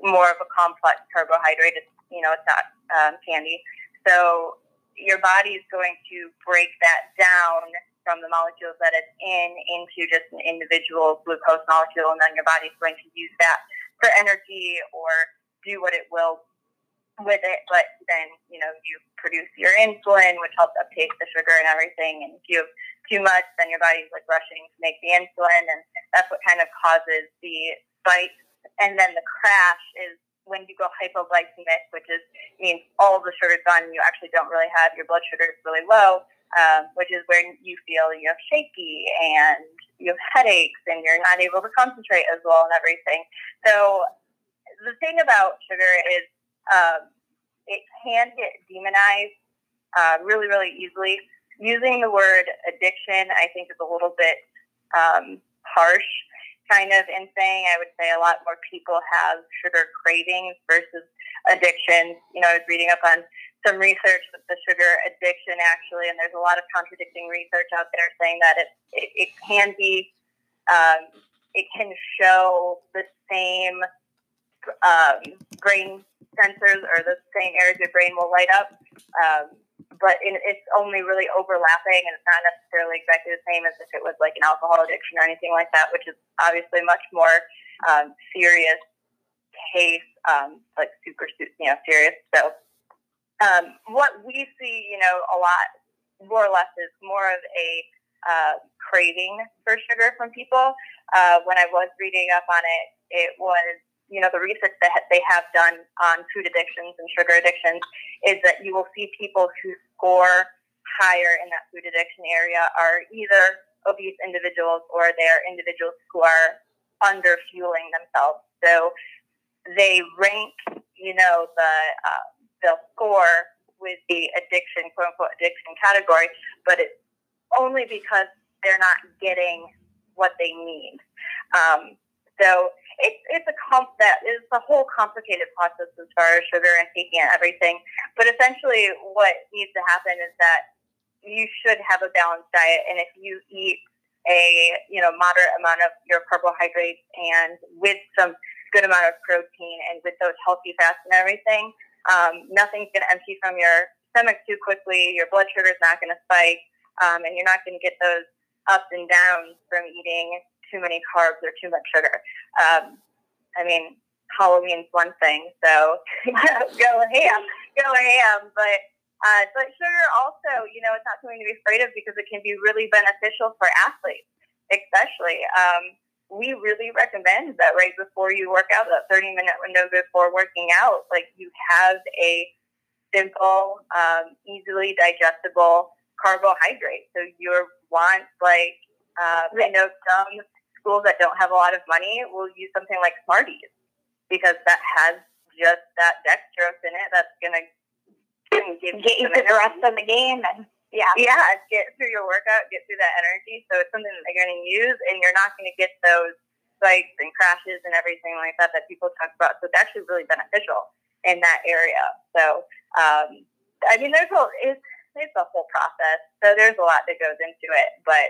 more of a complex carbohydrate, it's you know it's not um, candy. So your body is going to break that down from the molecules that it's in into just an individual glucose molecule, and then your body is going to use that for energy or do what it will with it, but then you know you produce your insulin, which helps uptake the sugar and everything. And if you have too much, then your body's like rushing to make the insulin, and that's what kind of causes the spike. And then the crash is when you go hypoglycemic, which is means all the sugar's gone, and you actually don't really have your blood sugar is really low, um, which is where you feel you know shaky and you have headaches and you're not able to concentrate as well and everything. So the thing about sugar is um, it can get demonized uh, really, really easily. Using the word addiction, I think, is a little bit um, harsh, kind of in saying I would say a lot more people have sugar cravings versus addictions. You know, I was reading up on some research with the sugar addiction actually, and there's a lot of contradicting research out there saying that it, it, it can be um, it can show the same um, brain sensors or the same areas of your brain will light up. Um, but in, it's only really overlapping and it's not necessarily exactly the same as if it was like an alcohol addiction or anything like that, which is obviously much more um, serious case, um, like super, you know, serious. So um, what we see, you know, a lot more or less is more of a uh, craving for sugar from people. Uh, when I was reading up on it, it was you know, the research that they have done on food addictions and sugar addictions is that you will see people who score higher in that food addiction area are either obese individuals or they're individuals who are under fueling themselves. So they rank, you know, the uh, the score with the addiction, quote unquote, addiction category, but it's only because they're not getting what they need. Um, so it's it's a comp that is a whole complicated process as far as sugar and taking and everything. But essentially, what needs to happen is that you should have a balanced diet, and if you eat a you know moderate amount of your carbohydrates and with some good amount of protein and with those healthy fats and everything, um, nothing's going to empty from your stomach too quickly. Your blood sugar is not going to spike, um, and you're not going to get those ups and downs from eating too many carbs or too much sugar. Um, I mean, Halloween's one thing, so *laughs* go ham, go ham. But uh, but sugar also, you know, it's not something to be afraid of because it can be really beneficial for athletes, especially. Um, we really recommend that right before you work out, that 30 minute window before working out, like you have a simple, um, easily digestible carbohydrate. So you want like, uh, I know some schools that don't have a lot of money will use something like Smarties because that has just that dextrose in it that's going to give get you through the rest of the game and yeah. Yeah get through your workout get through that energy. So it's something that they're going to use and you're not going to get those spikes and crashes and everything like that that people talk about. So it's actually really beneficial in that area. So um, i mean there's a it's, it's a whole process. So there's a lot that goes into it but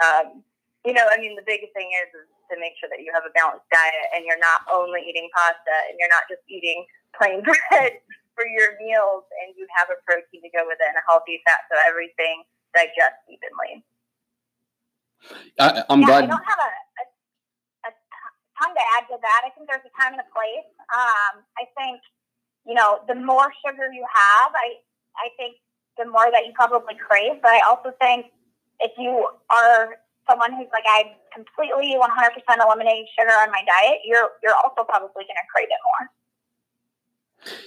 um, you know, I mean, the biggest thing is, is to make sure that you have a balanced diet and you're not only eating pasta and you're not just eating plain *laughs* bread for your meals and you have a protein to go with it and a healthy fat so everything digests evenly. I, am yeah, glad. I don't have a, a, a ton to add to that. I think there's a time and a place. Um, I think, you know, the more sugar you have, I, I think the more that you probably crave. But I also think if you are someone who's like, I completely 100% eliminating sugar on my diet, you're you're also probably going to crave it more.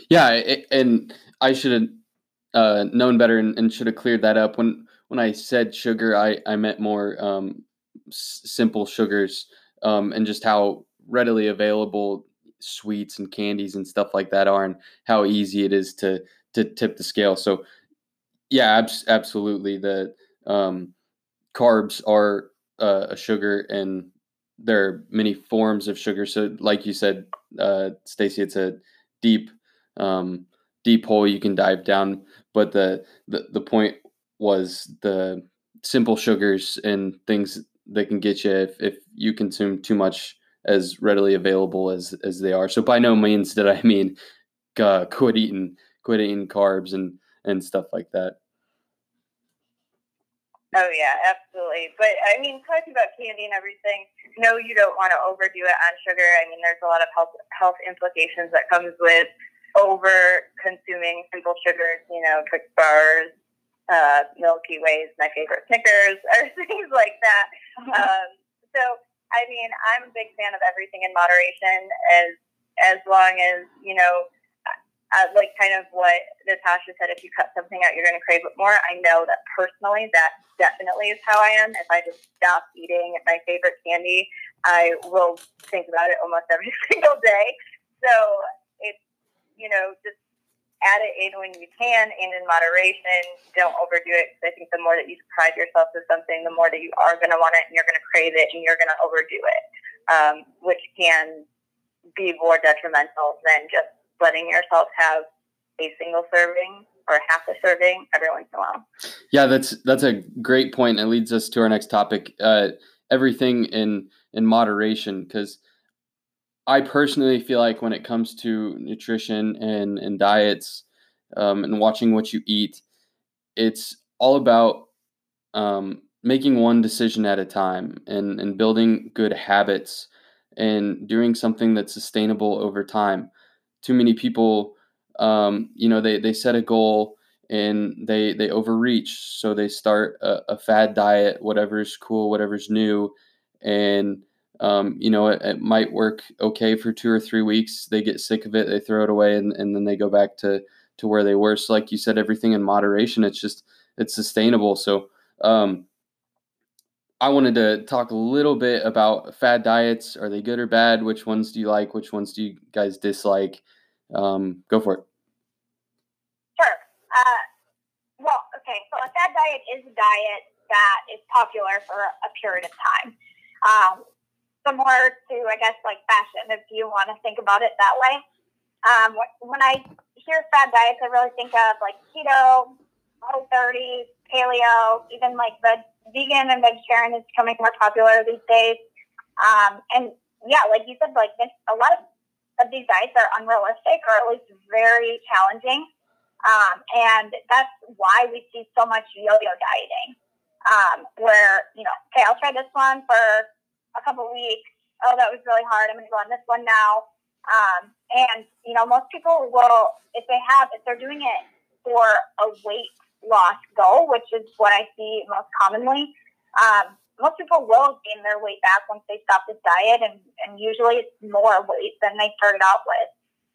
Yeah, and I should have uh, known better and, and, should have cleared that up when when I said sugar. I I meant more um, s- simple sugars um, and just how readily available sweets and candies and stuff like that are, and how easy it is to to tip the scale. So, yeah, abs- absolutely. The um, carbs are uh, a sugar and there are many forms of sugar. So, like you said, uh, Stacey, it's a deep, um, deep hole you can dive down. But the, the the point was the simple sugars and things that can get you if, if you consume too much as readily available as as they are. So by no means did I *laughs* mean uh, quit eating quit eating carbs and and stuff like that. Oh yeah, absolutely. But I mean, talking about candy and everything, no, you don't want to overdo it on sugar. I mean, there's a lot of health health implications that comes with over consuming simple sugars. You know, Twix bars, uh, Milky Ways, my favorite Snickers, *laughs* or things like that. Mm-hmm. Um, so, I mean, I'm a big fan of everything in moderation, as as long as you know uh, like kind of what Natasha said, if you cut something out, you're going to crave it more. I know that personally, that definitely is how I am. If I just stop eating my favorite candy, I will think about it almost every *laughs* single day. So it's, you know, just add it in when you can and in moderation. Don't overdo it because I think the more that you deprive yourself of something, the more that you are going to want it and you're going to crave it and you're going to overdo it, um, which can be more detrimental than just letting yourself have a single serving or half a serving every once in a while. Yeah, that's that's a great point. It leads us to our next topic. Uh, everything in in moderation because I personally feel like when it comes to nutrition and and diets um, and watching what you eat, it's all about um, making one decision at a time and and building good habits and doing something that's sustainable over time. Too many people, um, you know, they they set a goal and they they overreach, so they start a, a fad diet, whatever's cool, whatever's new, and um, you know, it, it, might work okay for two or three weeks. They get sick of it, they throw it away, and, and then they go back to to where they were. So, like you said, everything in moderation. It's just it's sustainable. So, um, I wanted to talk a little bit about fad diets. Are they good or bad? Which ones do you like? Which ones do you guys dislike? Um, go for it. Sure. Uh, well, okay. So a fad diet is a diet that is popular for a period of time. Um, similar to, I guess, like fashion, if you want to think about it that way. Um, when I hear fad diets, I really think of like keto, whole 30, paleo, even like the vegan and vegetarian is becoming more popular these days. Um, and yeah, like you said, like a lot of, of these diets are unrealistic or at least very challenging. Um, and that's why we see so much yo-yo dieting, um, where, you know, okay, I'll try this one for a couple weeks. Oh, that was really hard. I'm going to go on this one now. Um, and, you know, most people will, if they have, if they're doing it for a weight loss goal, which is what I see most commonly, um, most people will gain their weight back once they stop this diet. And, and usually it's more weight than they started out with.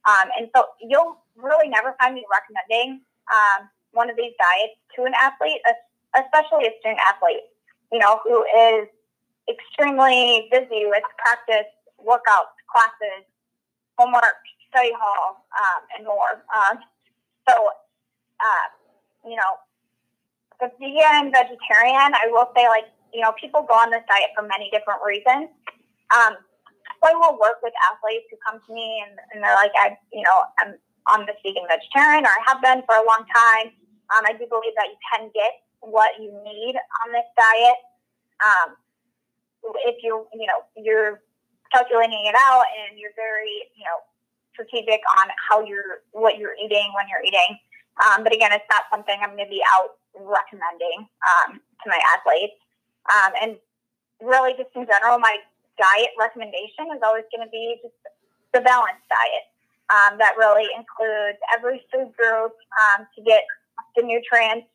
Um, and so you'll really never find me recommending um, one of these diets to an athlete, especially a student athlete, you know, who is extremely busy with practice, workouts, classes, homework, study hall, um, and more. Um, so, uh, you know, the vegan vegetarian, I will say, like, you know, people go on this diet for many different reasons. Um, so I will work with athletes who come to me and, and they're like, I, you know, I'm on this vegan vegetarian or I have been for a long time. Um, I do believe that you can get what you need on this diet. Um, if you you know you're calculating it out and you're very you know strategic on how you're what you're eating when you're eating. Um, but again, it's not something I'm going to be out recommending um, to my athletes. Um, and really, just in general, my diet recommendation is always going to be just the balanced diet um, that really includes every food group um, to get the nutrients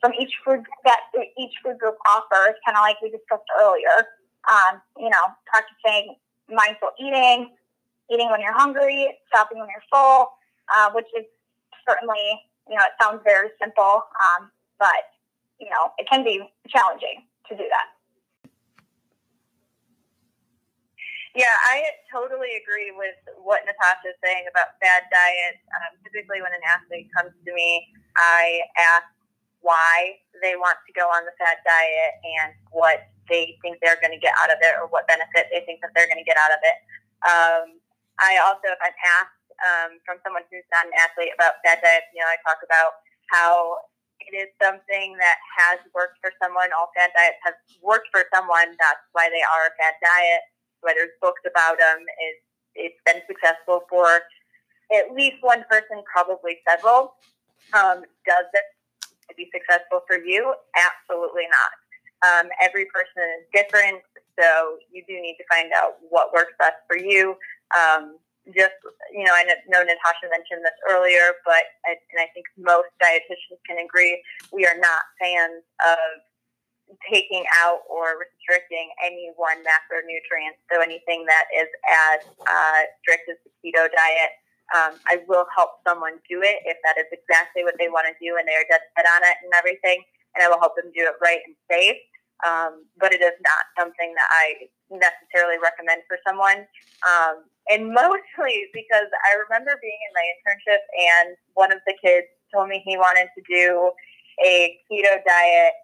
from each food that each food group offers, kind of like we discussed earlier um, you know, practicing mindful eating, eating when you're hungry, stopping when you're full, uh, which is certainly, you know, it sounds very simple, um, but, you know, it can be challenging to do that. Yeah, I totally agree with what Natasha is saying about fad diets. Um, typically, when an athlete comes to me, I ask why they want to go on the fad diet and what they think they're going to get out of it or what benefit they think that they're going to get out of it. Um, I also, if I'm asked um, from someone who's not an athlete about fad diets, you know, I talk about how it is something that has worked for someone. All fad diets have worked for someone. That's why they are a fad diet. Why there's books about them is it's been successful for at least one person, probably several. Um, does it be successful for you? Absolutely not. Um, every person is different, so you do need to find out what works best for you. Um, just you know, I know Natasha mentioned this earlier, but I, and I think most dietitians can agree, we are not fans of taking out or restricting any one macronutrient. So anything that is as uh, strict as the keto diet, um, I will help someone do it if that is exactly what they want to do and they are dead set on it and everything, and I will help them do it right and safe um, but it is not something that I necessarily recommend for someone. Um, and mostly because I remember being in my internship and one of the kids told me he wanted to do a keto diet.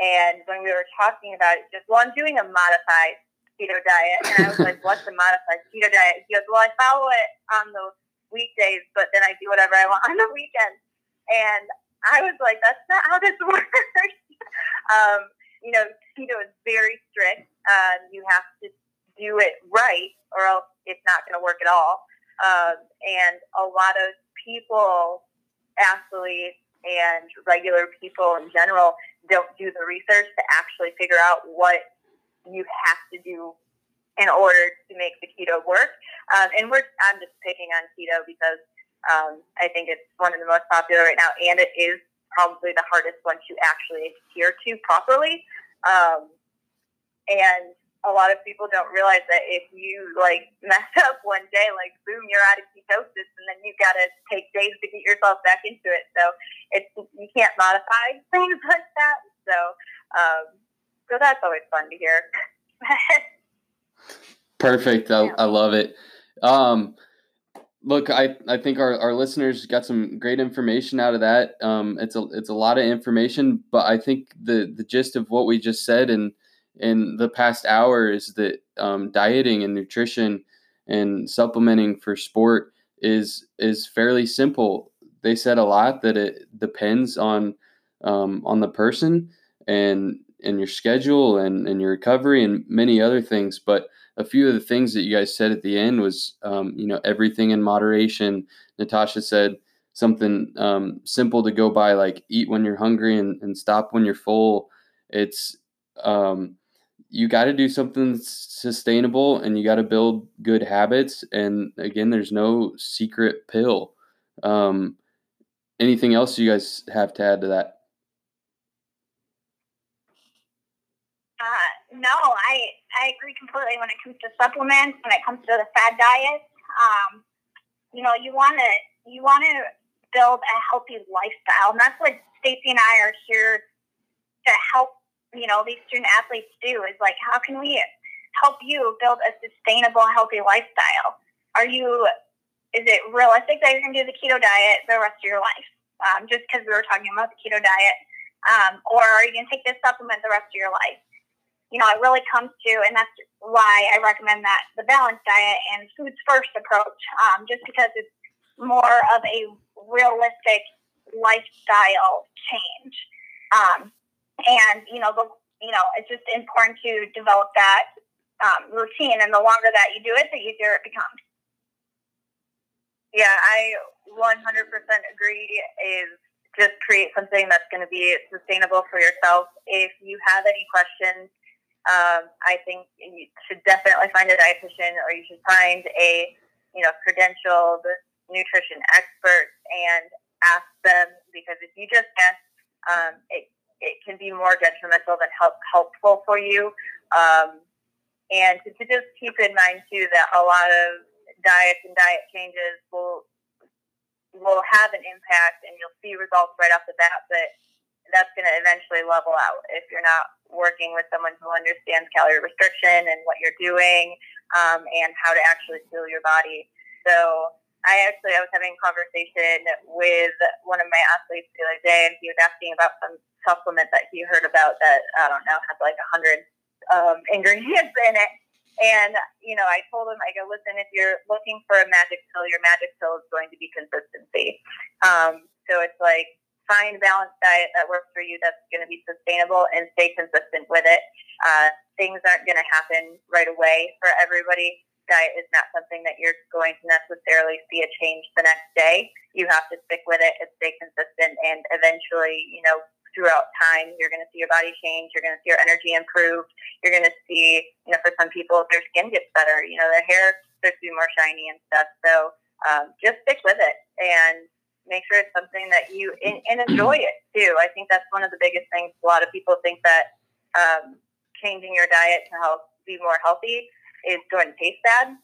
And when we were talking about it, just, well, I'm doing a modified keto diet. And I was like, what's a modified keto diet? He goes, well, I follow it on the weekdays, but then I do whatever I want on the weekends. And I was like, that's not how this *laughs* works. um, you know, keto is very strict. Um, you have to do it right, or else it's not going to work at all. Um, and a lot of people, athletes, and regular people in general, don't do the research to actually figure out what you have to do in order to make the keto work. Um, and we're I'm just picking on keto because um, I think it's one of the most popular right now, and it is probably the hardest one to actually adhere to properly. Um, and a lot of people don't realize that if you like *laughs* mess up one day, like boom, you're out of ketosis, and then you've got to take days to get yourself back into it. So it's you can't modify *laughs* things like that. So um, so that's always fun to hear. *laughs* Perfect. I, I love it. Um, look, I, I think our, our listeners got some great information out of that. Um, it's a it's a lot of information, but I think the the gist of what we just said in in the past hour is that um, dieting and nutrition and supplementing for sport is is fairly simple. They said a lot that it depends on um, on the person and and your schedule and, and your recovery and many other things, but a few of the things that you guys said at the end was, um, you know, everything in moderation. Natasha said something um, simple to go by, like eat when you're hungry and, and stop when you're full. It's um, you got to do something sustainable and you got to build good habits. And again, there's no secret pill. Um, anything else you guys have to add to that? Uh, no, I I agree completely when it comes to supplements, when it comes to the fad diet. Um, you know, you want to you want to build a healthy lifestyle, and that's what Stacey and I are here to help. You know, these student athletes do is like, how can we help you build a sustainable, healthy lifestyle? Are you? Is it realistic that you're going to do the keto diet the rest of your life? Um, just because we were talking about the keto diet, um, or are you going to take this supplement the rest of your life? you know, it really comes to, and that's why I recommend that the balanced diet and foods first approach, um, just because it's more of a realistic lifestyle change. Um, and you know, the you know, it's just important to develop that um, routine, and the longer that you do it, the easier it becomes. Yeah, I 100% agree. Is just create something that's going to be sustainable for yourself. If you have any questions, um, I think you should definitely find a dietitian or you should find a, you know, credentialed nutrition expert and ask them because if you just guess, um, it, it can be more detrimental than help, helpful for you. Um, and to, to just keep in mind too that a lot of diets and diet changes will will have an impact and you'll see results right off the bat, but that's going to eventually level out if you're not working with someone who understands calorie restriction and what you're doing um, and how to actually fuel your body. So I actually I was having a conversation with one of my athletes the other day, and he was asking about some supplement that he heard about that I don't know has like a hundred um, ingredients in it. And you know, I told him, I go, listen, if you're looking for a magic pill, your magic pill is going to be consistency. Um, so it's like find a balanced diet that works for you that's going to be sustainable and stay consistent with it. Uh, things aren't going to happen right away for everybody. Diet is not something that you're going to necessarily see a change the next day. You have to stick with it and stay consistent, and eventually, you know, throughout time, you're going to see your body change. You're going to see your energy improve. You're going to see, you know, for some people, their skin gets better. You know, their hair starts to be more shiny and stuff. So um, just stick with it and make sure it's something that you and, and enjoy it too. I think that's one of the biggest things. A lot of people think that um, changing your diet to help be more healthy is going to taste bad,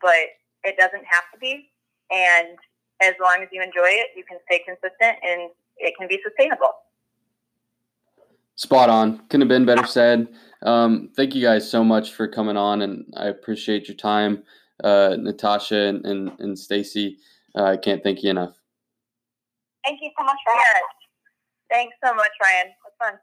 but it doesn't have to be. And as long as you enjoy it, you can stay consistent and it can be sustainable. Spot on. Couldn't have been better said. Um, thank you guys so much for coming on, and I appreciate your time, uh, Natasha and, and, and Stacey. Uh, I can't thank you enough. Thank you so much us. Thanks so much, Ryan. It was fun.